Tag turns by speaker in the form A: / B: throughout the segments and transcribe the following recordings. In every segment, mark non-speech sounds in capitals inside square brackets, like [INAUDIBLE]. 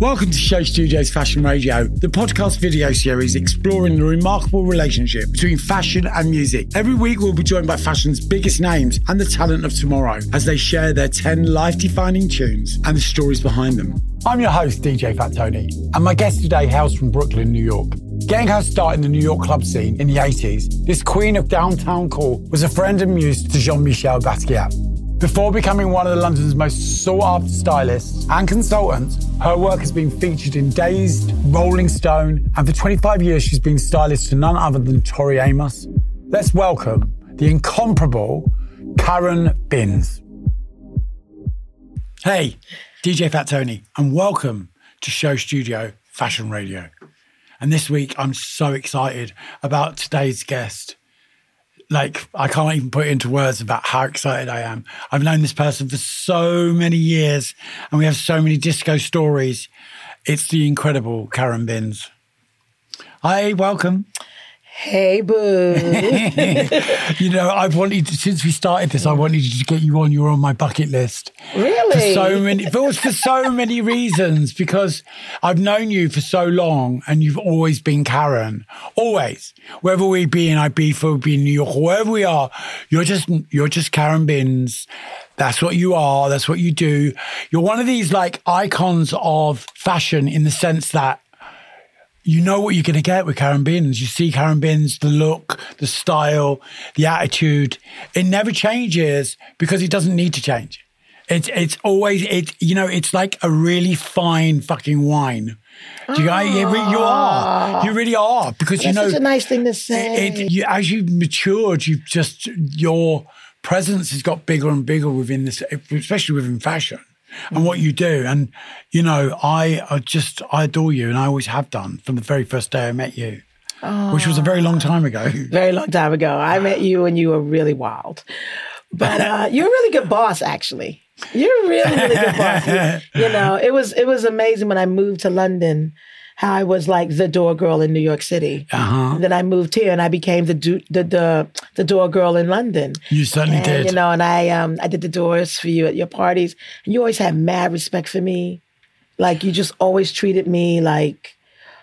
A: Welcome to SHOWstudio's Fashion Radio, the podcast video series exploring the remarkable relationship between fashion and music. Every week, we'll be joined by fashion's biggest names and the talent of tomorrow as they share their 10 life defining tunes and the stories behind them. I'm your host, DJ Fat Tony, and my guest today hails from Brooklyn, New York. Getting her start in the New York club scene in the 80s, this queen of downtown cool was a friend and muse to Jean Michel Basquiat. Before becoming one of London's most sought after stylists and consultants, her work has been featured in Dazed, Rolling Stone, and for 25 years she's been stylist to none other than Tori Amos. Let's welcome the incomparable Karen Binns. Hey, DJ Fat Tony, and welcome to SHOWstudio Fashion Radio. And this week I'm so excited about today's guest like I can't even put into words about how excited I am. I've known this person for so many years and we have so many disco stories. It's the incredible Karen Binns. Hi, welcome.
B: Hey, boo. [LAUGHS]
A: you know, I've wanted to, since we started this, I wanted to get you on. You were on my bucket list.
B: Really?
A: For so many, it was for so many reasons because I've known you for so long and you've always been Karen. Always. Wherever we be in Ibiza, be in New York, wherever we are, you're just, you're just Karen Binns. That's what you are. That's what you do. You're one of these like icons of fashion in the sense that you know what you're going to get with Karen Binns. You see Karen Binns, the look, the style, the attitude. It never changes because it doesn't need to change. It's it's always it. You know, it's like a really fine fucking wine. Do you, re- you are. Ah. You really are because you
B: That's
A: know
B: it's a nice thing to say.
A: it, you, as you've matured, you've just your presence has got bigger and bigger within this, especially within fashion and what you do. And you know, I, I just I adore you, and I always have done from the very first day I met you, which was a very long time ago. [LAUGHS]
B: Very long time ago. I met you and you were really wild. But uh, you're a really good boss, actually. You're a really, really good boss. You, [LAUGHS] you know, it was it was amazing when I moved to London. How I was like the door girl in New York City.
A: Uh-huh.
B: And then I moved here and I became the do, the, the the door girl in London.
A: You certainly
B: And,
A: did.
B: You know, and I um I did the doors for you at your parties, and you always had mad respect for me. Like you just always treated me like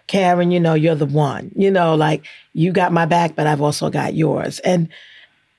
B: Karen. You know, you're the one. You know, like you got my back, but I've also got yours. And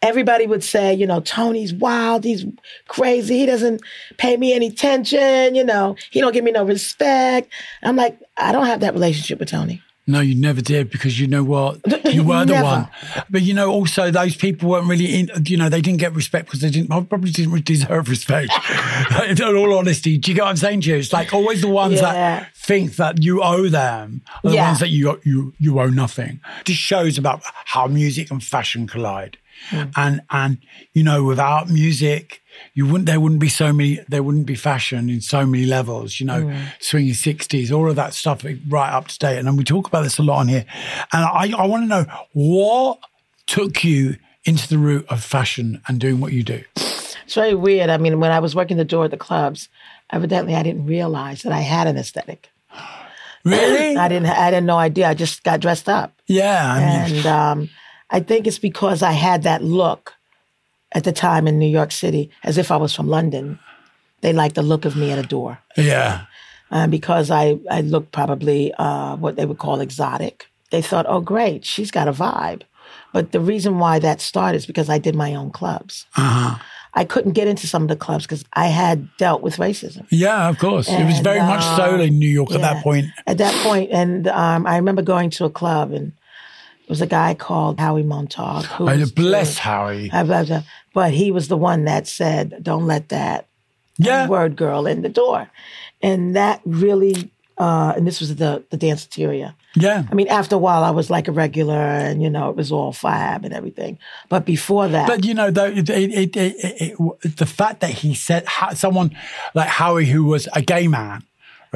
B: everybody would say, you know, Tony's wild. He's crazy. He doesn't pay me any attention. You know, he don't give me no respect. I'm like, I don't have that relationship with Tony.
A: No, you never did because you know what? [LAUGHS] You were the one. But you know, also those people weren't really in, you know, they didn't get respect because they didn't, probably didn't deserve respect. [LAUGHS] in all honesty, do you get what I'm saying to you? It's like always the ones
B: Yeah.
A: that think that you owe them are the
B: Yeah.
A: ones that you, you, you owe nothing. This shows about how music and fashion collide.
B: Mm.
A: And, and, you know, without music, you wouldn't, there wouldn't be so many, there wouldn't be fashion in so many levels, you know,
B: Mm.
A: swinging 60s, all of that stuff right up to date. And then we talk about this a lot on here. And I, I want to know what took you into the route of fashion and doing what you do.
B: It's very weird. I mean, when I was working the door at the clubs, evidently I didn't realize that I had an aesthetic.
A: Really? [CLEARS THROAT]
B: I didn't. I had no idea. I just got dressed up,
A: yeah. I mean,
B: and um, I think it's because I had that look at the time in New York City, as if I was from London. They liked the look of me at a door,
A: yeah.
B: uh, because I I looked probably uh, what they would call exotic. They thought, oh, great, she's got a vibe. But the reason why that started is because I did my own clubs.
A: Uh-huh.
B: I couldn't get into some of the clubs because I had dealt with racism.
A: Yeah, of course. it was
B: And,
A: very much so
B: uh,
A: in New York at that point.
B: At that point, and um, I remember going to a club, and was a guy called Haoui Montaug. Who was
A: bless. Haoui.
B: I- I- I- But he was the one that said, "Don't let that
A: Yeah.
B: word girl in the door," and that really uh, and this was the the Danceteria.
A: Yeah.
B: I mean, after a while, I was like a regular, and you know, it was all fab and everything. But before that,
A: But you know, it, it, it, it, the fact that he said someone like Haoui, who was a gay man,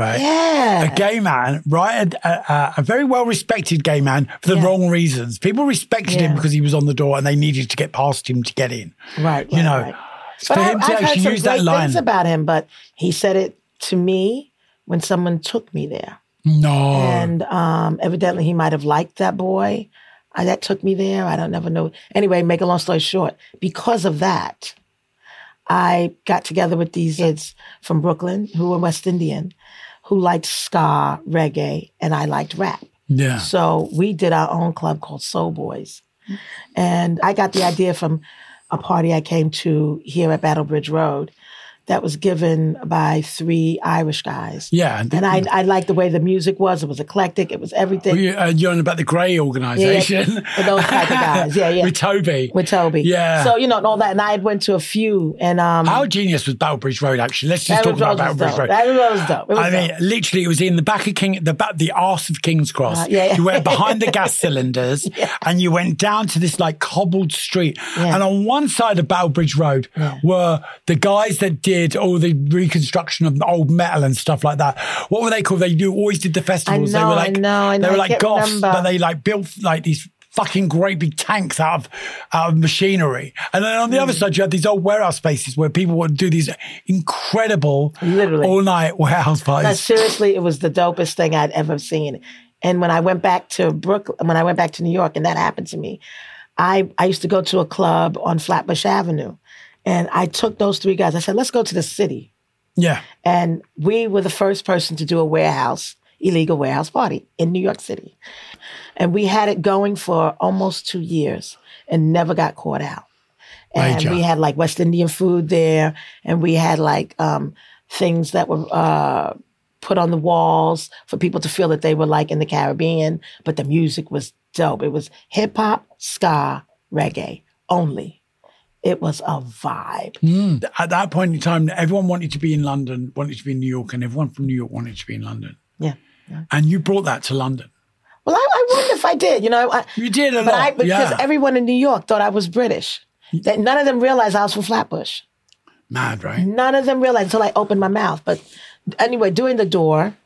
A: right?
B: yeah,
A: A gay man, right? A, a, a very well respected gay man for the
B: Yeah.
A: wrong reasons. People respected him because he was on the door and they needed to get past him to get in.
B: right,
A: You
B: right,
A: know,
B: right.
A: for
B: But I,
A: him to
B: I've heard
A: actually
B: some
A: use that line.
B: things about him. But he said it to me when someone took me there.
A: no.
B: and um, evidently he might have liked that boy. Uh, that took me there. I don't never know. Anyway, make a long story short, because of that, I got together with these kids from Brooklyn who were West Indian, who liked ska, reggae, and I liked rap.
A: yeah.
B: So we did our own club called Soul Boys. And I got the idea from a party I came to here at Battle Bridge Road that was given by three Irish guys.
A: Yeah.
B: And I, I liked the way the music was. It was eclectic. It was everything.
A: You, uh, you're on about the Grey organisation.
B: For those type of guys. Yeah, yeah. [LAUGHS]
A: With Toby.
B: with Toby.
A: Yeah.
B: So, you know, and all that. And I had went to a few and um
A: How genius was Battle Bridge Road, actually? Let's just
B: that
A: talk
B: was,
A: about
B: was
A: Battle Bridge
B: dope.
A: Road.
B: That was dope. Was
A: I mean,
B: dope.
A: literally, it was in the back of King, the back, the arse of King's Cross.
B: Uh, yeah, yeah.
A: You went behind the [LAUGHS] gas cylinders, and you went down to this like cobbled street.
B: Yeah.
A: And on one side of Battle Bridge Road were the guys that did all the reconstruction of old metal and stuff like that. What were they called? They do always did the festivals. they
B: know,
A: were
B: I
A: like,
B: know, I
A: they were like goths,
B: remember.
A: but they like built like these. Fucking great big tanks out of out of machinery, and then on the
B: Mm.
A: other side you had these old warehouse spaces where people would do these incredible,
B: Literally.
A: all night warehouse
B: No,
A: parties.
B: seriously, it was the dopest thing I'd ever seen. And when I went back to Brooklyn, when I went back to New York, and that happened to me, I I used to go to a club on Flatbush Avenue, and I took those three guys. I said, "Let's go to the city."
A: Yeah.
B: And we were the first person to do a warehouse, illegal warehouse party in New York City. And we had it going for almost two years and never got caught out. And we had like West Indian food there, and we had like um, things that were uh, put on the walls for people to feel that they were like in the Caribbean, but the music was dope. It was hip hop, ska, reggae only. It was a vibe.
A: At that point in time, everyone wanted to be in London, wanted to be in New York, and everyone from New York wanted to be in London.
B: Yeah.
A: And you brought that to London.
B: Well, I, I wonder if I did. You know, I,
A: You did a
B: but
A: lot.
B: I, because
A: yeah.
B: everyone in New York thought I was British. That none of them realized I was from Flatbush.
A: Mad, right?
B: None of them realized until I opened my mouth. But anyway, doing the door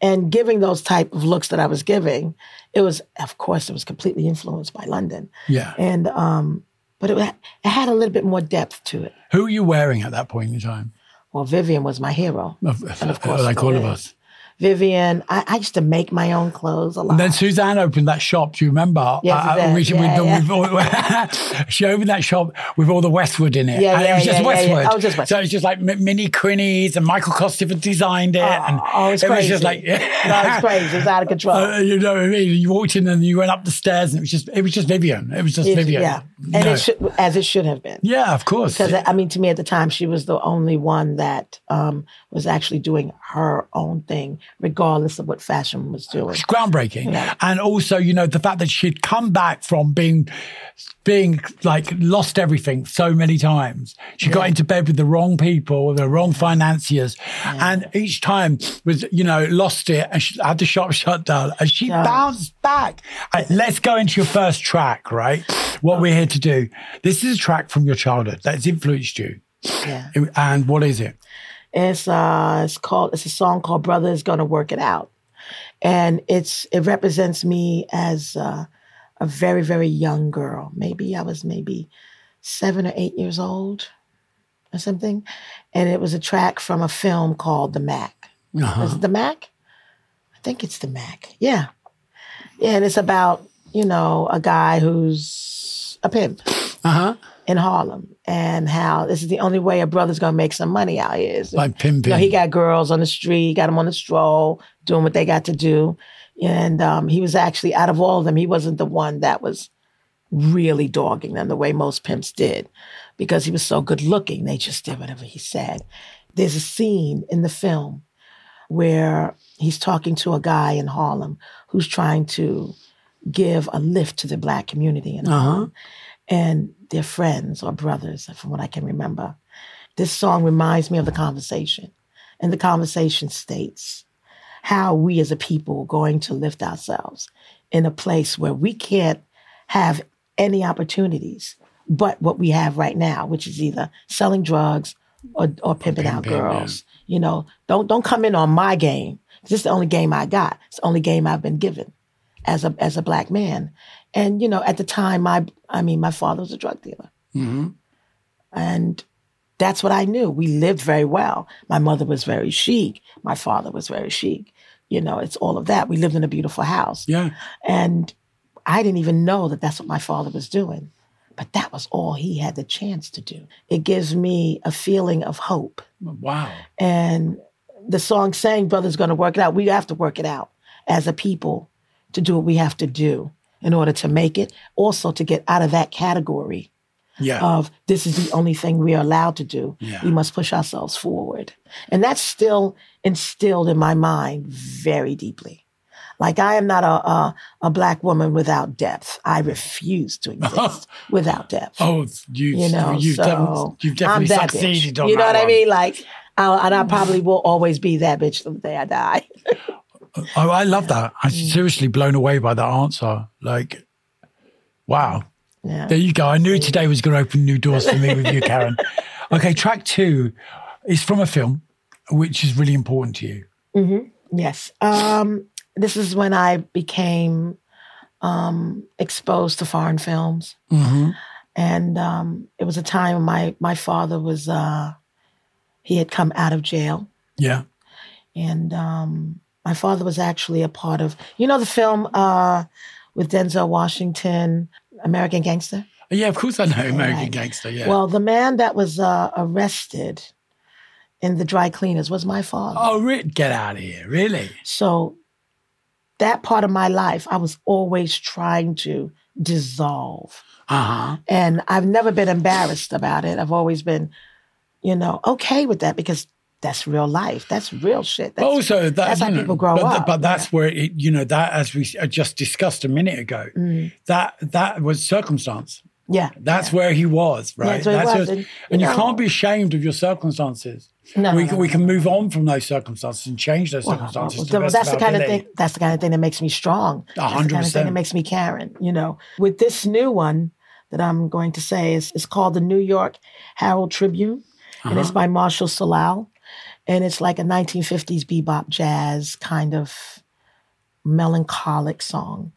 B: and giving those type of looks that I was giving, it was, of course, it was completely influenced by London.
A: Yeah.
B: And um, but it, it had a little bit more depth to it.
A: Who were you wearing at that point in time?
B: Well, Vivienne was my hero.
A: Of,
B: And of course,
A: like all of us.
B: Vivienne, I, I used to make my own clothes a lot.
A: And then Suzanne opened that shop. Do you remember?
B: Yes,
A: Uh, with
B: Yeah, yeah.
A: all- [LAUGHS] she opened that shop with all the Westwood in it.
B: Yeah,
A: and it
B: yeah,
A: was just
B: yeah.
A: Westwood.
B: Oh, just Westwood.
A: So it's just like mini crinis and Michael Costifer designed it. and
B: oh, it's
A: it was
B: crazy.
A: just like, [LAUGHS]
B: no, it's crazy. It's out of control.
A: Uh, you know what I mean? You walked in and you went up the stairs and it was just it was just Vivienne. It was just
B: It-
A: Vivienne.
B: Yeah,
A: You
B: and it should, as it should have been.
A: yeah, of course.
B: Because I mean, to me at the time, she was the only one that um, was actually doing her own thing, regardless of what fashion was doing.
A: It's groundbreaking. And also, you know, the fact that she'd come back from being being like lost everything so many times. She got into bed with the wrong people, the wrong financiers. And each time was, you know, lost it and she had the shop [LAUGHS] shut down and she
B: Yeah.
A: bounced back. Uh, let's go into your first track, right? What we're here to do. This is a track from your childhood that's influenced you.
B: Yeah,
A: And what is it?
B: It's uh, it's called it's a song called "Brother Is Gonna Work It Out," and it's it represents me as uh, a very very young girl. Maybe I was maybe seven or eight years old or something, and it was a track from a film called The Mack.
A: Uh-huh.
B: Is it the Mack? I think it's the Mack. Yeah. Yeah, and it's about, you know, a guy who's a pimp
A: Uh-huh.
B: In Harlem and how this is the only way a brother's gonna make some money out here. Is
A: Like pimping.
B: you know, he got girls on the street, got them on the stroll, doing what they got to do. And um, he was actually out of all of them, he wasn't the one that was really dogging them the way most pimps did because he was so good looking. They just did whatever he said. There's a scene in the film where he's talking to a guy in Harlem who's trying to give a lift to the black community in Harlem. And they're friends or brothers, from what I can remember. This song reminds me of the conversation. And the conversation states, how we as a people are going to lift ourselves in a place where we can't have any opportunities but what we have right now, which is either selling drugs or, or pimping out girls. You know, don't don't come in on my game. This is the only game I got. It's the only game I've been given as a as a black man. And you know, at the time, my I mean, my father was a drug dealer, mm-hmm. and that's what I knew. We lived very well. My mother was very chic. My father was very chic. You know, it's all of that. We lived in a beautiful house.
A: Yeah.
B: And I didn't even know that that's what my father was doing. But that was all he had the chance to do. It gives me a feeling of hope.
A: Wow.
B: And the song saying, Brother's gonna work it out. We have to work it out as a people to do what we have to do in order to make it. Also to get out of that category
A: Yeah.
B: of this is the only thing we are allowed to do.
A: Yeah.
B: We must push ourselves forward. And that's still instilled in my mind very deeply. Like I am not a, a, a black woman without depth. I refuse to [LAUGHS] exist without depth.
A: oh, you,
B: you know,
A: you've,
B: so
A: definitely, you've definitely
B: I'm that
A: succeeded
B: You know what I mean? Like, I'll, and I probably will always be that bitch the day I die. [LAUGHS]
A: Oh, I love that. I'm
B: Mm.
A: seriously blown away by that answer. Like, wow.
B: Yeah.
A: There you go. I knew today was going to open new doors for me with you, Karen. [LAUGHS] Okay, track two is from a film, which is really important to you.
B: Yes. Um, this is when I became um, exposed to foreign films. And um, it was a time when my, my father was, uh, he had come out of jail.
A: Yeah.
B: And um, my father was actually a part of, you know, the film uh, with Denzel Washington, American Gangster?
A: Yeah, of course I know American
B: Right.
A: Gangster. Yeah.
B: Well, the man that was uh, arrested in the dry cleaners was my father.
A: oh, re- get out of here. Really?
B: So that part of my life, I was always trying to dissolve.
A: Uh huh.
B: And I've never been embarrassed about it. I've always been, you know, okay with that because that's real life. That's real shit. That's,
A: also, that,
B: that's how
A: know,
B: people grow
A: but,
B: up.
A: But that's where it, you know, that as we uh, just discussed a minute ago,
B: Mm.
A: that that was circumstance.
B: yeah.
A: That's where he was, right?
B: that's where he was,
A: what-
B: and,
A: and
B: you know-
A: can't be ashamed of your circumstances.
B: No,
A: we,
B: no,
A: can,
B: no,
A: we can move on from those circumstances and change those circumstances.
B: well,
A: to the
B: that's the kind of thing. That's the kind of thing that makes me strong. That's
A: hundred
B: kind of thing that makes me Karen. You know, with this new one that I'm going to say is it's called the New York Herald Tribune, and
A: Uh-huh.
B: it's by Martial Solal, and it's like a 1950s bebop jazz kind of melancholic song.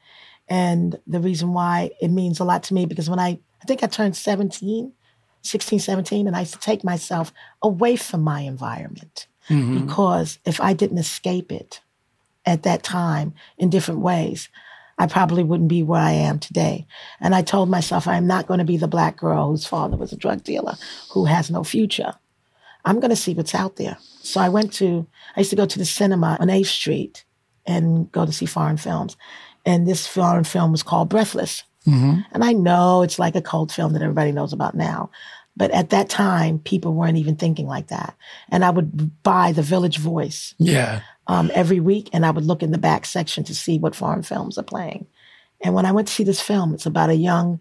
B: And the reason why it means a lot to me because when I I think I turned 17, 16, 17, and I used to take myself away from my environment mm-hmm. because if I didn't escape it at that time in different ways, I probably wouldn't be where I am today. And I told myself I'm not going to be the black girl whose father was a drug dealer who has no future. I'm going to see what's out there. So I went to, I used to go to the cinema on 8th Street and go to see foreign films. And this foreign film was called Breathless. And I know it's like a cult film that everybody knows about now. But at that time, people weren't even thinking like that. And I would buy The Village Voice
A: Yeah.
B: um, every week and I would look in the back section to see what foreign films are playing. And when I went to see this film, it's about a young,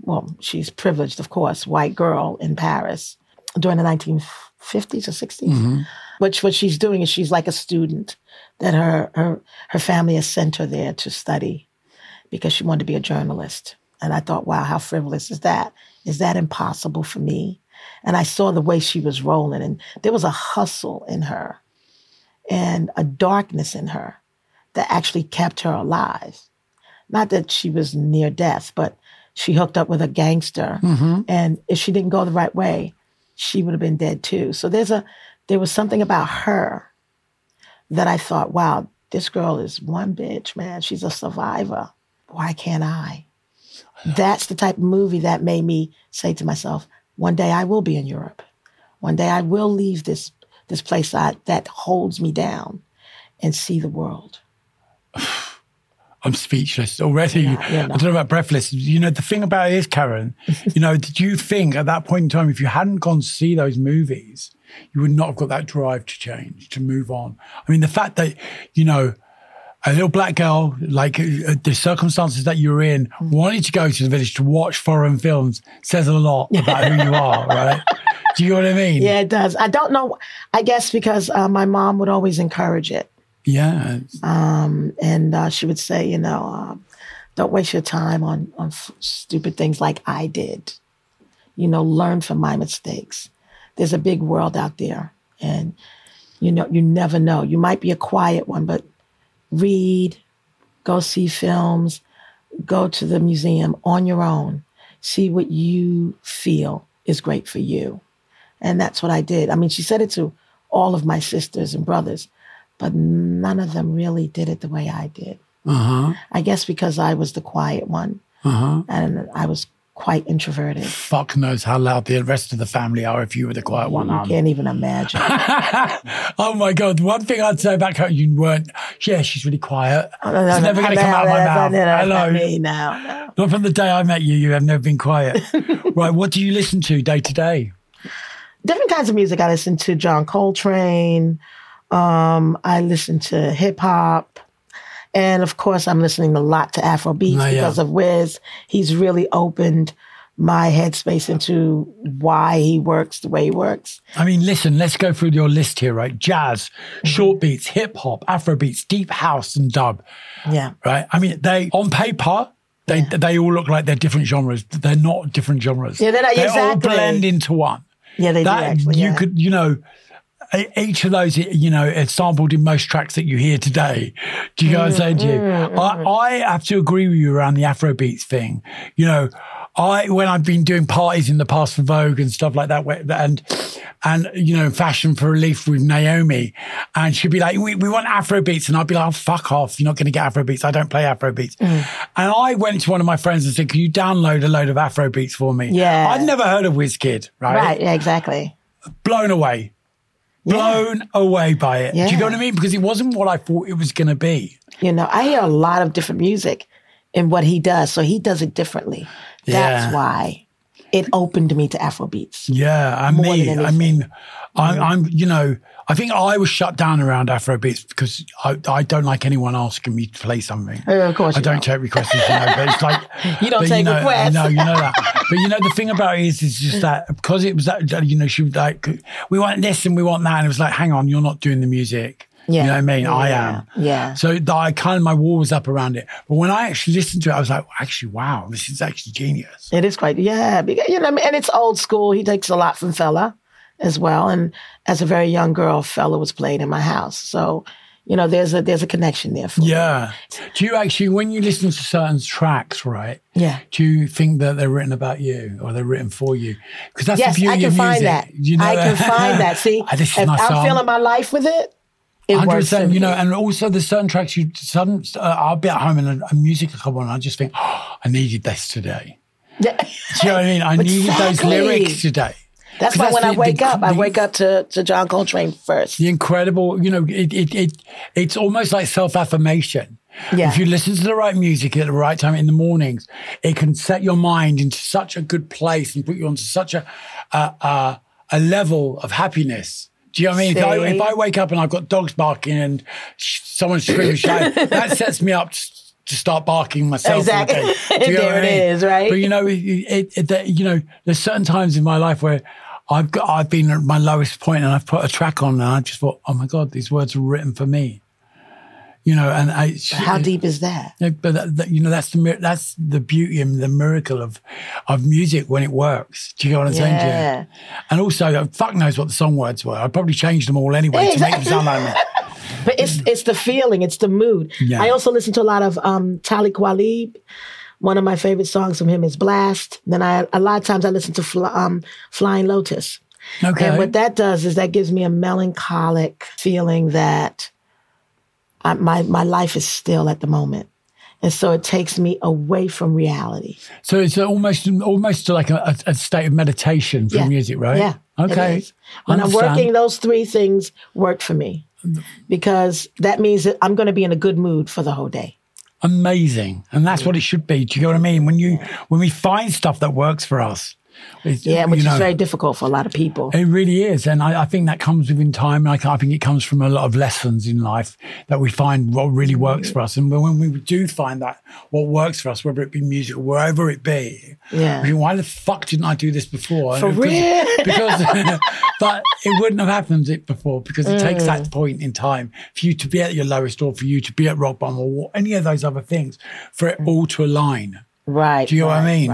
B: well, she's privileged, of course, white girl in Paris during the 1950s or 60s. Mm-hmm. Which what she's doing is she's like a student that her her her family has sent her there to study because she wanted to be a journalist. And I thought, wow, how frivolous is that? Is that impossible for me? And I saw the way she was rolling, and there was a hustle in her and a darkness in her that actually kept her alive. Not that she was near death, but she hooked up with a gangster. Mm-hmm. And if she didn't go the right way, she would have been dead too. So there's a there was something about her that I thought, wow, this girl is one bitch, man. She's a survivor. Why can't I? That's the type of movie that made me say to myself, one day I will be in Europe. One day I will leave this this place I, that holds me down and see the world. [LAUGHS]
A: I'm speechless already.
B: Yeah, yeah,
A: I don't know about breathless. You know, the thing about it is, Karen, [LAUGHS] you know, did you think at that point in time, if you hadn't gone to see those movies, you would not have got that drive to change, to move on? I mean, the fact that, you know, a little black girl, like uh, the circumstances that you're in, wanted to go to the village to watch foreign films says a lot [LAUGHS] about who you are, right? Do you know what I mean?
B: Yeah, it does. I don't know. I guess because uh, my mom would always encourage it.
A: Yeah.
B: Um, and uh, she would say, you know, uh, don't waste your time on on f- stupid things like I did. You know, learn from my mistakes. There's a big world out there, and you know, you never know. You might be a quiet one, but read, go see films, go to the museum on your own, see what you feel is great for you. And that's what I did. I mean, she said it to all of my sisters and brothers, but none of them really did it the way I did.
A: Uh huh.
B: I guess because I was the quiet one
A: Uh huh.
B: and I was quite introverted.
A: Fuck knows how loud the rest of the family are if you were the quiet one. I
B: can't even imagine. [LAUGHS]
A: oh my god! One thing I'd say about her, you weren't. Yeah, she's really quiet.
B: Oh, No, no,
A: it's
B: no,
A: never going to
B: no,
A: come out of
B: no,
A: my
B: no,
A: mouth.
B: no, no,
A: Hello.
B: me, no, no.
A: Not from the day I met you. You have never been quiet. [LAUGHS] right. What do you listen to day to day?
B: different kinds of music. I listen to John Coltrane. Um, I listen to hip hop. And of course, I'm listening a lot to Afro beats
A: Oh, yeah.
B: because of Wiz. He's really opened my headspace into why he works the way he works.
A: I mean, listen. Let's go through your list here. Right. Jazz,
B: Mm-hmm.
A: short beats, hip hop, Afro beats, deep house, and dub.
B: Yeah.
A: Right. I mean, they on paper. They, they all look like they're different genres. They're not different genres.
B: Yeah, they're not-
A: They all blend into one.
B: Yeah, they
A: that
B: do actually.
A: you
B: yeah.
A: could you know each of those you know it's sampled in most tracks that you hear today do you know what i'm saying to you
B: Mm-hmm,
A: I, I have to agree with you around the afrobeats thing you know I when I've been doing parties in the past for Vogue and stuff like that, and and you know fashion for relief with Naomi, and she'd be like, "We, we want Afro beats," and I'd be like, "Oh fuck off! You're not going to get Afro beats. I don't play Afro beats."
B: Mm.
A: And I went to one of my friends and said, "Can you download a load of Afro beats for me?"
B: Yeah.
A: I'd never heard of WizKid,
B: Right, yeah, exactly.
A: blown away. Blown away by it. Do you know what I mean? Because it wasn't what I thought it was going to be.
B: You know, I hear a lot of different music in what he does, so he does it differently. That's
A: Yeah.
B: why it opened me to Afro beats.
A: Yeah, I mean, I mean, I, I'm, you know, I think I was shut down around Afrobeats because I, I don't like anyone asking me to play something.
B: Uh, of course
A: I
B: you
A: don't take requests, you know, but it's like [LAUGHS]
B: You don't take
A: know,
B: requests.
A: No, you know that. But you know, the thing about it is, is just that because it was that, you know, she was like, we want this and we want that, and it was like, hang on, you're not doing the music.
B: Yeah.
A: You know what I mean? I am.
B: Yeah.
A: So that I kind of my wall was up around it. But when I actually listened to it, I was like, actually, wow, this is actually genius.
B: It is quite, yeah, you know, and it's old school. He takes a lot from Fela as well. And as a very young girl, Fela was played in my house. So, you know, there's a there's a connection there for me.
A: Yeah. Do you actually, when you listen to certain tracks, right?
B: Yeah.
A: Do you think that they're written about you or they're written for you? Because that's
B: Yes,
A: the beauty
B: I can
A: of
B: find
A: music.
B: that.
A: You know
B: I can find that. [LAUGHS] See,
A: Ah,
B: if I'm
A: song.
B: feeling my life with it, it
A: 100%, you know, and also there's certain tracks you sudden. Uh, I'll be at home and a, a music will come on, and I just think, oh, [GASPS] I needed this today.
B: Yeah.
A: Do you know what I mean? I [LAUGHS] needed those lyrics today.
B: That's why when
A: the-
B: I wake
A: the-
B: up, I wake up to, to John Coltrane first.
A: the incredible, you know, it, it, it it's almost like self affirmation.
B: Yeah.
A: If you listen to the right music at the right time in the mornings, it can set your mind into such a good place and put you onto such a a, a, a level of happiness. Do you know what I mean? If I, if I wake up and I've got dogs barking and sh- someone's screaming, shouting, [LAUGHS] that sets me up to, to start barking myself.
B: Exactly.
A: day. Do you know [LAUGHS]
B: There it
A: mean?
B: is, right?
A: But you know, it, it, it, you know, there's certain times in my life where I've got, I've been at my lowest point and I've put a track on and I just thought, oh my God, these words were written for me. You know, and I,
B: How deep is that?
A: But that, that- you know that's the that's the beauty and the miracle of of music when it works. Do you get what I'm saying?
B: Yeah.
A: And also, uh, fuck knows what the song words were. I probably changed them all anyway to make them sound like me. [LAUGHS]
B: But it's it's the feeling, it's the mood.
A: Yeah.
B: I also listen to a lot of um, Talib Kweli. One of my favorite songs from him is Blast. Then I a lot of times I listen to Fly, um, Flying Lotus.
A: Okay.
B: And what that does is that gives me a melancholic feeling that I, my my life is still at the moment, and so it takes me away from reality.
A: so it's almost almost like a, a state of meditation for
B: Yeah.
A: music, right?
B: Yeah.
A: Okay.
B: When I'm working, those three things work for me because that means that I'm going to be in a good mood for the whole day.
A: Amazing, and that's what it should be. Do you get what I mean? When you when we find stuff that works for us, It's,
B: Yeah, which
A: you know,
B: is very difficult for a lot of people.
A: It really is. And I, I think that comes within time. Like, I think it comes from a lot of lessons in life that we find what really works for us. And when we do find that what works for us, whether it be music or wherever it be,
B: Yeah.
A: we think, why the fuck didn't I do this before?
B: For
A: because-
B: real? [LAUGHS]
A: Because, [LAUGHS] but it wouldn't have happened it before because it takes
B: Mm.
A: that point in time for you to be at your lowest or for you to be at rock bottom or any of those other things for it all to align.
B: Right.
A: Do you know what I mean?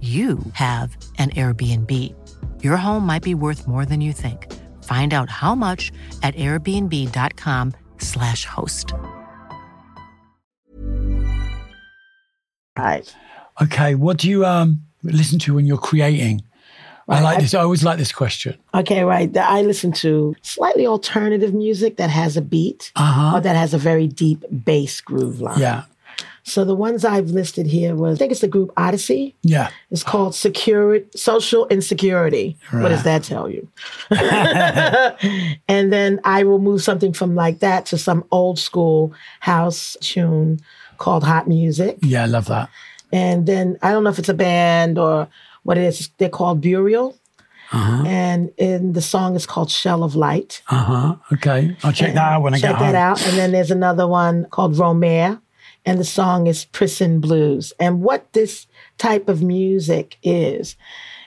C: you have an Airbnb. Your home might be worth more than you think. Find out how much at airbnb.com/slash host.
B: right.
A: Okay. What do you um, listen to when you're creating? I like this. I always like this question.
B: Okay, right. I listen to slightly alternative music that has a beat Uh or that has a very deep bass groove line.
A: Uh-huh. Yeah.
B: So the ones I've listed here was, I think it's the group Odyssey.
A: Yeah.
B: It's called Security, Social Insecurity. What does that tell you? [LAUGHS] and then I will move something from like that to some old school house tune called Hot Music.
A: Yeah. I love that.
B: And then I don't know if it's a band or what it is. They're called Burial. And in the song is called Shell of Light.
A: Uh huh. Okay. I'll check that out when I get Check
B: that
A: home.
B: out. And then there's another one called Romare, and the song is Prison Blues. And what this type of music is,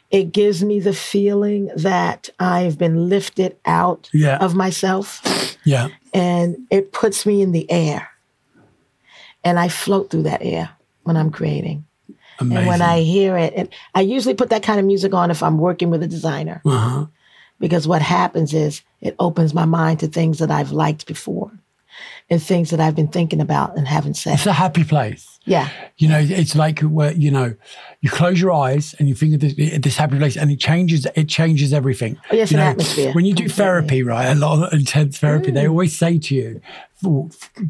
B: it gives me the feeling that I've been lifted out
A: Yeah.
B: of myself
A: Yeah.
B: and it puts me in the air. And I float through that air when I'm creating.
A: Amazing.
B: And when I hear it, and I usually put that kind of music on if I'm working with a designer.
A: Uh-huh.
B: Because what happens is it opens my mind to things that I've liked before and things that I've been thinking about and haven't said.
A: it's a happy place.
B: Yeah.
A: You know, it's like where you know, you close your eyes and you think of this, this happy place, and it changes. It changes everything.
B: Oh, yes,
A: you know,
B: atmosphere.
A: When you do therapy, right? A lot of intense therapy. They mm. always say to you,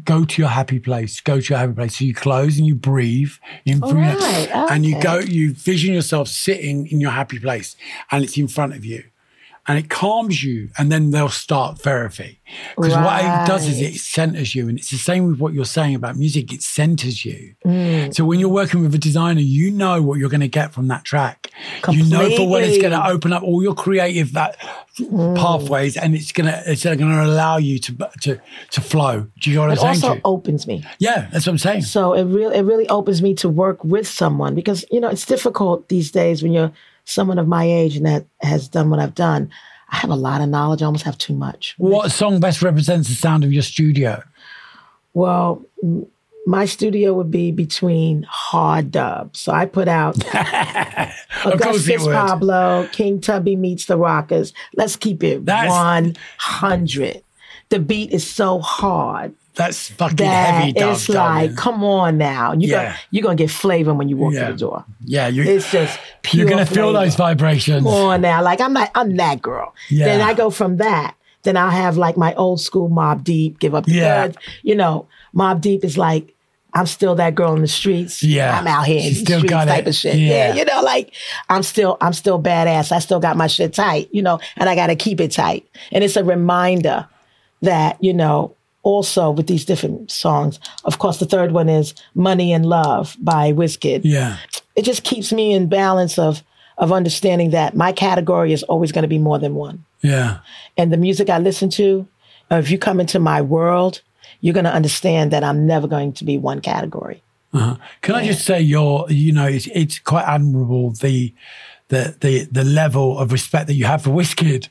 A: "Go to your happy place. Go to your happy place." So you close and you breathe in through your- and you go. You vision yourself sitting in your happy place, and it's in front of you. And it calms you, and then they'll start therapy. Because what it does is it centers you. And it's the same with what you're saying about music, it centers you.
B: Mm.
A: So when you're working with a designer, you know what you're going to get from that track. You know for when it's going to open up all your creative that
B: Mm.
A: pathways, and it's going to it's going to allow you to to to flow. Do you know what
B: It
A: I'm saying?
B: also opens me.
A: yeah, that's what I'm saying.
B: So it really it really opens me to work with someone because you know it's difficult these days when you're someone of my age and that has done what I've done. I have a lot of knowledge. I almost have too much.
A: What song best represents the sound of your studio?
B: Well, my studio would be between hard dub. So I put out [LAUGHS]
A: Of course it
B: Augustus. Pablo, King Tubby meets the Rockers. Let's keep it
A: That's-
B: 100. The beat is so hard
A: That's fucking
B: that
A: heavy dub.
B: it's like,
A: darling.
B: come on now. You
A: Yeah.
B: got, you're going to get flavor when you walk
A: Yeah.
B: through the door.
A: yeah, you,
B: It's just pure
A: you're going to feel those vibrations.
B: Come on now. Like, I'm not, I'm that girl.
A: Yeah.
B: Then I go from that. Then I'll have like my old school Mobb Deep, Give Up the
A: Yeah.
B: Goods. You know, Mobb Deep is like I'm still that girl in the streets.
A: Yeah.
B: I'm out here in
A: She's
B: the
A: still
B: streets
A: got
B: type
A: it.
B: of shit.
A: Yeah.
B: Yeah. You know, like I'm still, I'm still badass. I still got my shit tight, you know, and I got to keep it tight. And it's a reminder that, you know, also with these different songs, of course, the third one is Money and Love by Wizkid.
A: Yeah.
B: It just keeps me in balance of, of understanding that my category is always going to be more than one
A: Yeah.
B: and the music I listen to, uh, if you come into my world, you're going to understand that I'm never going to be one category.
A: Can I just say you're, you know, it's, it's quite admirable the, the, the, the level of respect that you have for Wizkid.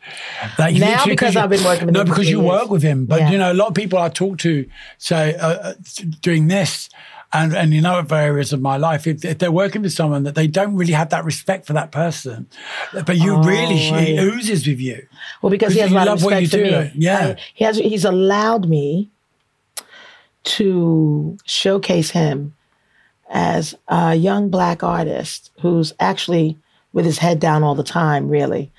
A: Like
B: Now because I've been working with
A: No,
B: him
A: because you
B: three
A: work with him. But,
B: Yeah.
A: you know, a lot of people I talk to say, uh, uh, doing this, and, and in other areas of my life, if, if they're working with someone that they don't really have that respect for that person, but you really,
B: Oh, right.
A: it oozes with you.
B: Well, because he has a lot of respect for
A: do.
B: me.
A: Yeah.
B: I- he has. He's allowed me to showcase him as a young black artist who's actually with his head down all the time. Really,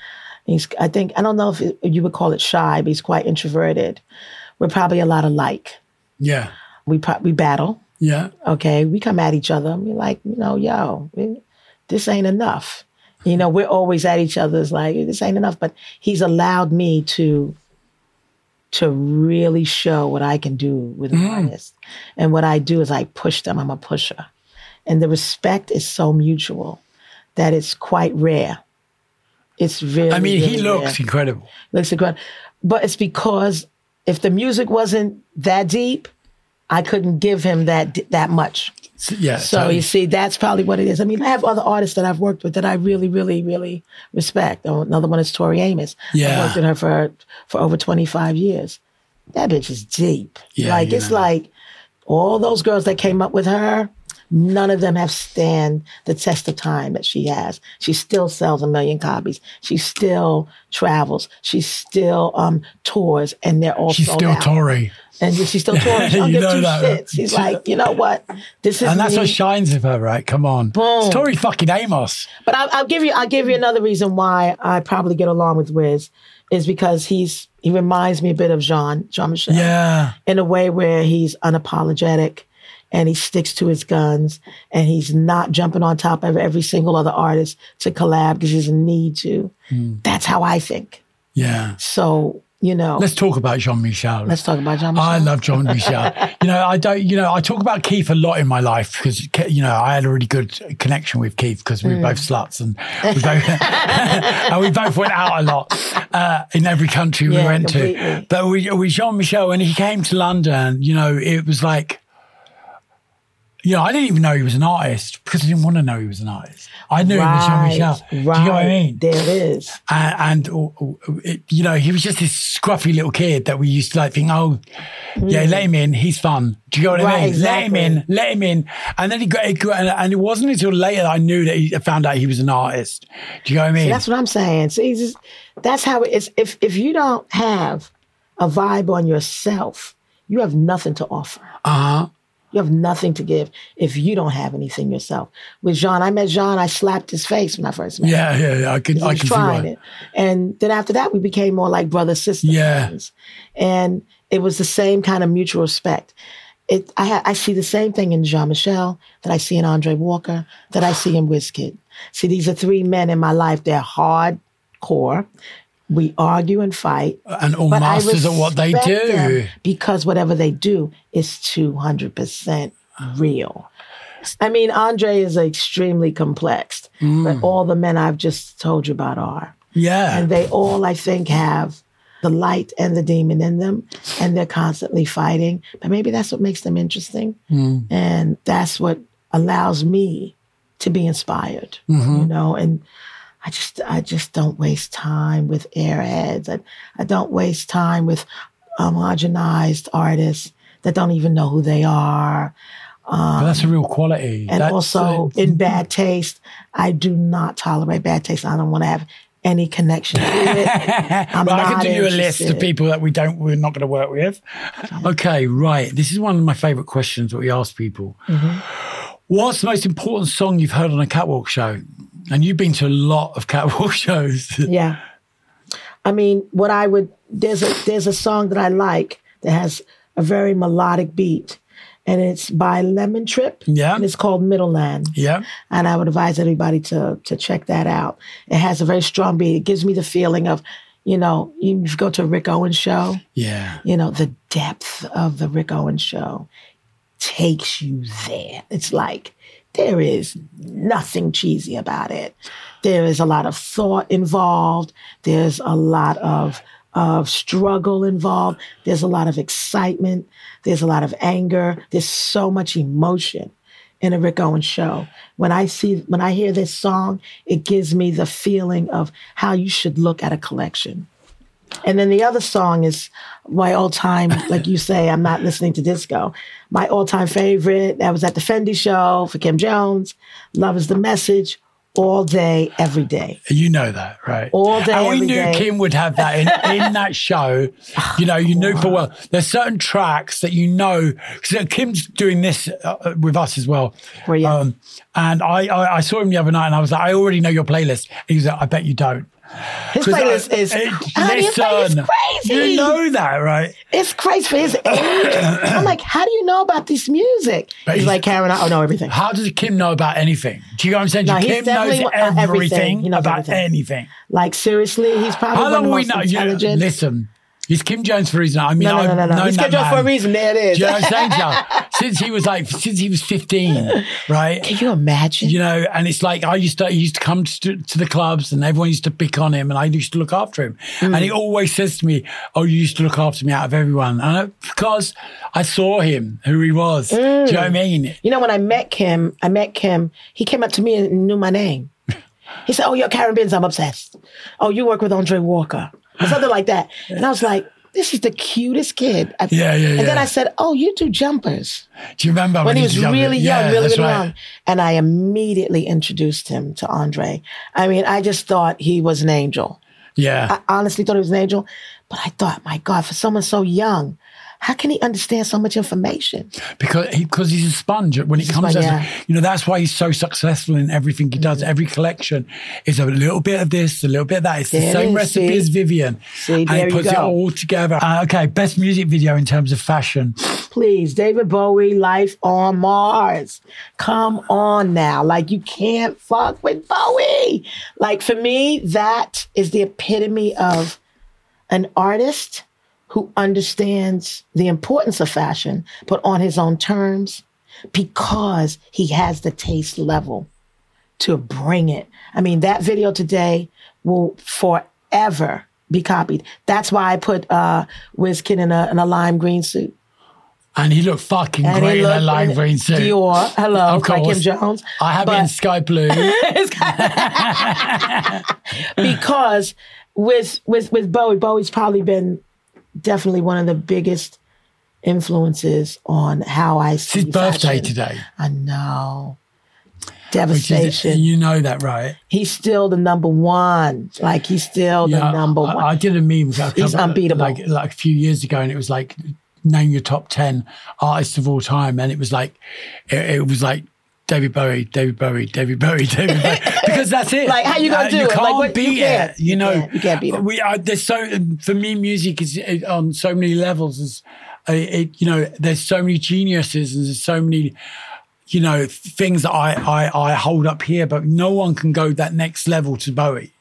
B: he's. I think I don't know if it- you would call it shy, but he's quite introverted. We're probably a lot alike.
A: Yeah.
B: We pro- we battle.
A: Yeah.
B: okay, we come at each other and we're like, you know, yo, this ain't enough. You know, we're always at each other's like, this ain't enough. But he's allowed me to to really show what I can do with an artist. Mm. And what I do is I push them. I'm a pusher. And the respect is so mutual that it's quite rare. It's really
A: I mean, he looks
B: rare
A: incredible.
B: looks incredible. But it's because if the music wasn't that deep, I couldn't give him that that much.
A: Yeah.
B: So
A: totally.
B: you see, that's probably what it is. I mean, I have other artists that I've worked with that I really, really, really respect. Oh, Another one is Tori Amos.
A: Yeah.
B: I worked with her for for over twenty five years. That bitch is deep.
A: Yeah,
B: like it's
A: know.
B: like all those girls that came up with her. None of them have stand the test of time that she has. She still sells a million copies. She still travels. She still um tours, and they're all
A: She's
B: sold
A: still
B: out.
A: Tory.
B: And she's still [LAUGHS] touring. She don't
A: You
B: give
A: know
B: two
A: that,
B: shits. She's
A: She-
B: like, you know what? This is
A: And that's
B: me.
A: what shines with her, right? Come on.
B: Boom.
A: It's Tori fucking Amos.
B: But I'll, I'll give you I'll give you another reason why I probably get along with Wiz is because he's he reminds me a bit of Jean Jean Michel
A: Yeah.
B: in a way where he's unapologetic and he sticks to his guns and he's not jumping on top of every single other artist to collab because he doesn't need to.
A: Hmm.
B: That's how I think.
A: Yeah.
B: So you know,
A: Let's talk about Jean Michel.
B: let's talk about Jean Michel.
A: I love Jean Michel. you know, I don't. You know, I talk about Keith a lot in my life because you know I had a really good connection with Keith because we were both sluts and we both [LAUGHS] and we both went out a lot uh, in every country we
B: Yeah,
A: went
B: completely.
A: to. But we with Jean Michel when he came to London, you know, it was like. You know, I didn't even know he was an artist because I didn't want to know he was an artist. I knew him as Jean Michel.
B: Right,
A: Do you know what I mean?
B: There it is.
A: and, and uh, it, you know he was just this scruffy little kid that we used to like think oh yeah let him in he's fun do you know what I
B: Mm. Right,
A: mean let him in let him in and then he got, it got and, and it wasn't until later that I knew that he I found out he was an artist do you know what I mean
B: That's what I'm saying. See, just, that's how it is. If if you don't have a vibe on yourself, you have nothing to offer.
A: uh-huh
B: You have nothing to give if you don't have anything yourself. With Jean, I met Jean. I slapped his face when I first met him.
A: yeah yeah, yeah I can I can
B: trying it, and then after that, we became more like brother sister
A: Yeah.
B: friends, and it was the same kind of mutual respect. It, I, ha- I see the same thing in Jean Michel that I see in Andre Walker, that I see in Wizkid. See, these are three men in my life. They're hardcore. We argue and fight.
A: and all masters at what they do
B: because whatever they do is 200% real. I mean, Andre is extremely complex,
A: Mm.
B: but all the men I've just told you about are.
A: yeah
B: And they all, I think, have the light and the demon in them, and they're constantly fighting. But maybe that's what makes them interesting.
A: Mm.
B: And that's what allows me to be inspired,
A: Mm-hmm.
B: you know? And I just, I just don't waste time with airheads. I, I don't waste time with homogenized artists that don't even know who they are.
A: but that's a real quality
B: And
A: That's,
B: also
A: uh,
B: in bad taste, I do not tolerate bad taste. I don't want to have any connection to it. [LAUGHS] I'm
A: Well, I can do you a list of people that we don't, we're not going to work with. Okay, right. This is one of my favorite questions that we ask people.
B: Mm-hmm.
A: What's the most important song you've heard on a catwalk show? And you've been to a lot of catwalk [LAUGHS] shows.
B: Yeah. I mean, what I would there's a there's a song that I like that has a very melodic beat, and it's by Lemon Trip.
A: Yeah.
B: And it's called Middleland.
A: Yeah.
B: And I would advise everybody to to check that out. It has a very strong beat. It gives me the feeling of, you know, you go to a Rick Owens show,
A: Yeah.
B: you know, the depth of the Rick Owens show takes you there. It's like there is nothing cheesy about it. There is a lot of thought involved. There's a lot of of struggle involved. There's a lot of excitement. There's a lot of anger. There's so much emotion in a Rick Owens show. When I see when I hear this song, it gives me the feeling of how you should look at a collection. And then the other song is my all time, like you say, I'm not listening to disco. My all time favorite, that was at the Fendi show for Kim Jones. Love is the message all day, every day.
A: You know that, right?
B: All day,
A: And we knew
B: day.
A: Kim would have that in, [LAUGHS] in that show. You know, you knew for well. There's certain tracks that you know. Cause Kim's doing this uh, with us as well.
B: Were you?
A: Um, and I, I, I saw him the other night and I was like, I already know your playlist. He was like, I bet you don't.
B: His playlist is,
A: it-
B: honey, his playlist is
A: listen,
B: crazy.
A: You know that, right?
B: It's crazy for his age. [CLEARS THROAT] I'm like, how do you know about this music?
A: But
B: he's
A: he's-
B: like, Karen, I don't know everything.
A: How does Kim know about anything? Do you know what I'm saying?
B: No,
A: Kim knows
B: everything.
A: everything
B: knows
A: about
B: everything.
A: anything.
B: Like, seriously, he's probably
A: How
B: one
A: long
B: of the
A: we
B: most
A: know? You
B: intelligent.
A: listen, he's Kim Jones for a reason. I mean,
B: no, no, no, no, no. He's
A: Kim
B: Jones for a reason. There it is.
A: Do you know what I'm saying, Joe? [LAUGHS] Since he was like, since he was 15, [LAUGHS] right?
B: Can you imagine?
A: You know, and it's like I used to, he used to come to, to the clubs and everyone used to pick on him and I used to look after him.
B: Mm.
A: And he always says to me, Oh, you used to look after me out of everyone. And I, because I saw him, who he was. Do you know what I
B: Mm.
A: mean?
B: You know, when I met Kim, I met Kim, he came up to me and knew my name. [LAUGHS] He said, Oh, you're Karen Binns, I'm obsessed. Oh, you work with Andre Walker. Or something like that. And I was like, this is the cutest kid. I-
A: Yeah, yeah,
B: And then. I said, Oh, you do jumpers.
A: Do you remember
B: When he was really young,
A: Yeah,
B: really, really
A: right.
B: young. And I immediately introduced him to Andre. I mean, I just thought he was an angel.
A: Yeah.
B: I honestly thought he was an angel. But I thought, my God, for someone so young, how can he understand so much information?
A: because he, because he's a sponge when it
B: He's a
A: comes
B: sponge,
A: to
B: yeah.
A: you know that's why he's so successful in everything he does every collection is a little bit of this a little bit of that it's the
B: There it
A: same
B: is,
A: recipe
B: see?
A: as Vivienne
B: See,
A: and he puts it all together uh, okay best music video in terms of fashion
B: Please, David Bowie, Life on Mars. Come on now. Like, you can't fuck with Bowie. Like, for me, that is the epitome of an artist who understands the importance of fashion, but on his own terms, because he has the taste level to bring it. I mean, that video today will forever be copied. That's why I put uh, Wizkid in a, in a lime green suit.
A: and he looked fucking
B: And
A: great
B: he
A: in that lime green suit
B: Dior, hello,
A: of course
B: Kim Jones.
A: I have it in sky blue [LAUGHS] [LAUGHS] [LAUGHS]
B: because with with with Bowie, Bowie's probably been definitely one of the biggest influences on how I
A: it's
B: see
A: his birthday
B: fashion.
A: today
B: I know.
A: which is,
B: Devastation.
A: you know that right
B: he's still the number one. Like he's still the number
A: I,
B: one.
A: I did a meme a couple-
B: He's unbeatable.
A: like like a few years ago, and it was like name your top ten artists of all time, and it was like it, it was like. David Bowie, David Bowie, David Bowie, David Bowie, [LAUGHS] because that's it. Uh,
B: Like, how you gonna do
A: you
B: it? Like,
A: Can't
B: what- you
A: beat
B: can't.
A: it. You
B: You
A: know.
B: You can't beat it.
A: We are, there's so for me, music is uh, on so many levels. Is uh, it, you know, there's so many geniuses and there's so many you know, things that I, I, I hold up here, but no one can go that next level to Bowie.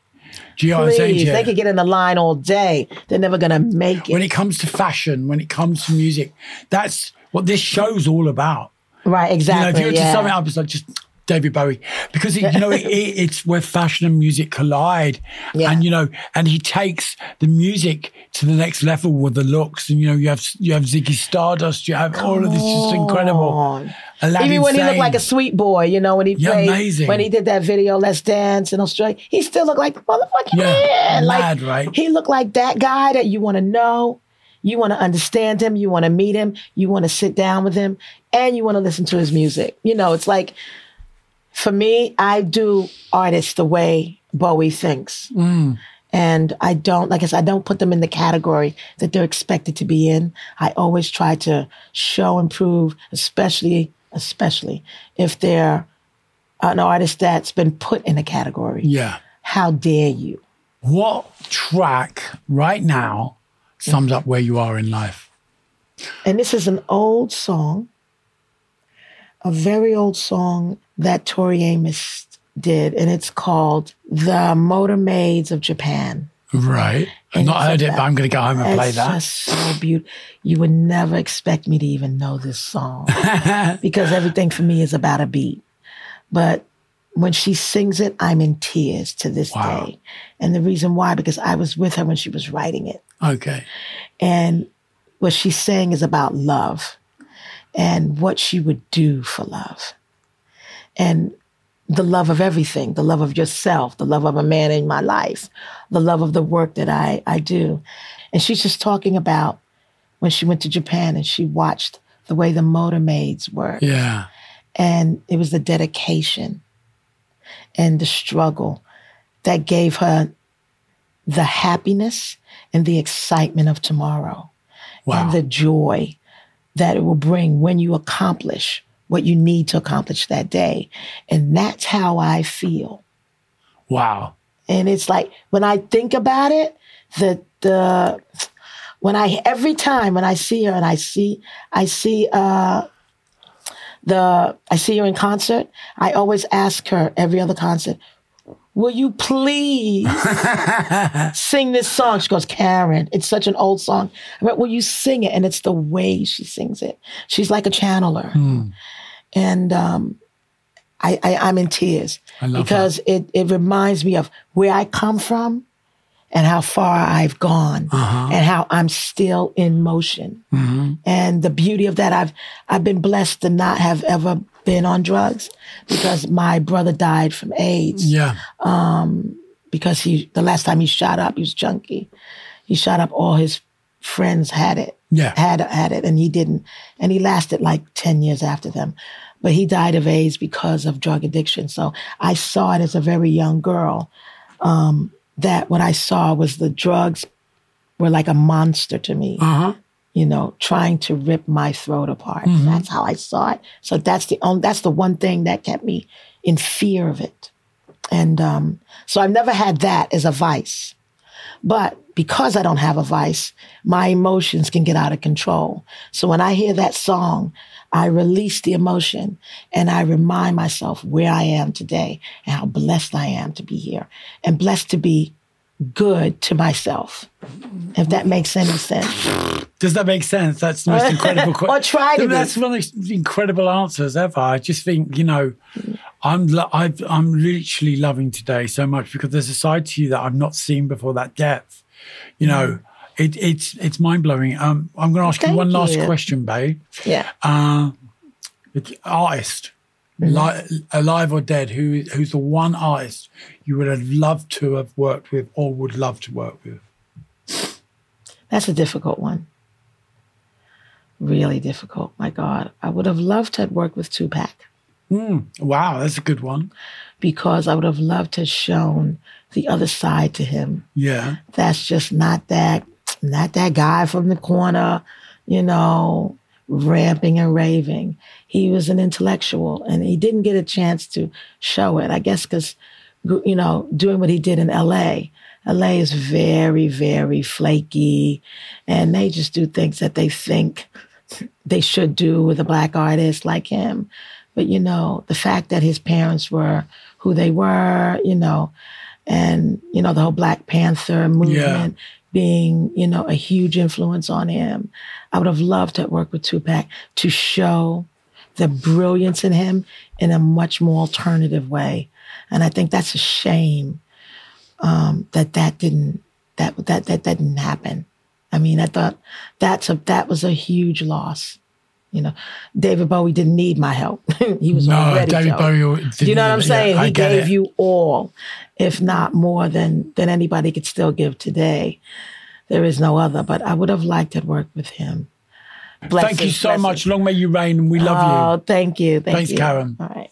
A: Do you know what I'm saying?
B: Please, they could get in the line all day. They're never gonna make it.
A: When it comes to fashion, when it comes to music, that's what this show's all about.
B: Right,
A: You know,
B: exactly.
A: if you were to
B: yeah.
A: sum it up, it's like just David Bowie because it, you know it, it, it's where fashion and music collide,
B: Yeah.
A: and you know, and he takes the music to the next level with the looks, and you know, you have you have Ziggy Stardust, you have all of this just incredible. Aladdin
B: Even when he looked like a sweet boy, you know, when he
A: Yeah,
B: played,
A: amazing.
B: when he did that video, Let's Dance in Australia, he still looked like the motherfucking
A: Yeah,
B: man.
A: mad,
B: like,
A: right?
B: He looked like that guy that you want to know, you want to understand him, you want to meet him, you want to sit down with him, and you want to listen to his music. You know, it's like, for me, I do artists the way Bowie thinks.
A: Mm.
B: And I don't, like I said, I don't put them in the category that they're expected to be in. I always try to show and prove, especially, especially if they're an artist that's been put in a category.
A: Yeah.
B: How dare you?
A: What track right now sums up where you are in life?
B: And this is an old song a very old song that Tori Amos did, and it's called "The Motor Maids of Japan."
A: Right. I've not heard it, but I'm going to go home and play that.
B: so beautiful. You would never expect me to even know this song [LAUGHS] because everything for me is about a beat. But when she sings it, I'm in tears to this
A: Wow.
B: day. And the reason why, because I was with her when she was writing it.
A: Okay.
B: And what she's saying is about love and what she would do for love. And the love of everything, the love of yourself, the love of a man in my life, the love of the work that I, I do. And she's just talking about when she went to Japan and she watched the way the motor maids work.
A: Yeah.
B: And it was the dedication and the struggle that gave her the happiness and the excitement of tomorrow
A: Wow.
B: and the joy that it will bring when you accomplish what you need to accomplish that day. And that's how I feel.
A: wow.
B: And it's like when I think about it, the the when I every time when I see her and I see I see uh the I see her in concert, I always ask her every other concert, Will you please [LAUGHS] sing this song? She goes, Karen, it's such an old song. I went, Will you sing it? And it's the way she sings it. She's like a channeler. And um, I, I, I'm in tears because it, it reminds me of where I come from and how far I've gone uh-huh. and how I'm still in motion. Mm-hmm. And the beauty of that, I've I've been blessed to not have ever been on drugs because my brother died from AIDS
A: Yeah.
B: Um, because he the last time he shot up, he was junkie. He shot up all his friends had it.
A: Yeah.
B: Had had it and he didn't. And he lasted like 10 years after them. But he died of AIDS because of drug addiction. So I saw it as a very young girl. Um, that what I saw was the drugs were like a monster to me
A: Uh huh.
B: you know, trying to rip my throat apart. That's how I saw it. So that's the only, that's the one thing that kept me in fear of it. And um, so I've never had that as a vice. But because I don't have a vice, my emotions can get out of control. So when I hear that song, I release the emotion and I remind myself where I am today and how blessed I am to be here and blessed to be good to myself. If that makes any sense.
A: Does that make sense? That's the most [LAUGHS] incredible question.
B: Or try to.
A: That's one of the incredible answers ever. I just think, you know, I'm lo- I've, I'm literally loving today so much because there's a side to you that I've not seen before that depth. You know, it, it's it's mind blowing. Um, I'm going to ask you one last
B: you.
A: question, babe.
B: Yeah.
A: Uh, it's artist,
B: Mm-hmm.
A: li- alive or dead, who who's the one artist you would have loved to have worked with or would love to work with?
B: That's a difficult one. Really difficult. My God. I would have loved to have worked with Tupac Mm.
A: Wow, that's a good one.
B: because I would have loved to have shown the other side to him.
A: Yeah.
B: That's just not that not that guy from the corner, you know, ramping and raving. He was an intellectual and he didn't get a chance to show it. I guess because, you know, doing what he did in LA. LA is very, very flaky and they just do things that they think they should do with a black artist like him. But, you know, the fact that his parents were who they were, you know, and, you know, the whole Black Panther movement being, you know, a huge influence on him. I would have loved to work with Tupac to show the brilliance in him in a much more alternative way. And I think that's a shame um, that that didn't that that that that didn't happen. I mean, I thought that's a that was a huge loss. You know, David Bowie didn't need my help. [LAUGHS] he was
A: No,
B: already
A: David
B: dope.
A: Bowie.
B: Do you know what I'm saying?
A: yeah, I
B: he gave
A: it.
B: you all, if not more than than anybody could still give today. There is no other, but I would have liked to work with him.
A: Thank you so
B: blessings.
A: much. Long may you reign, and we love
B: Oh,
A: you.
B: thank you. Thank
A: Thanks,
B: you.
A: Karen.
B: All right.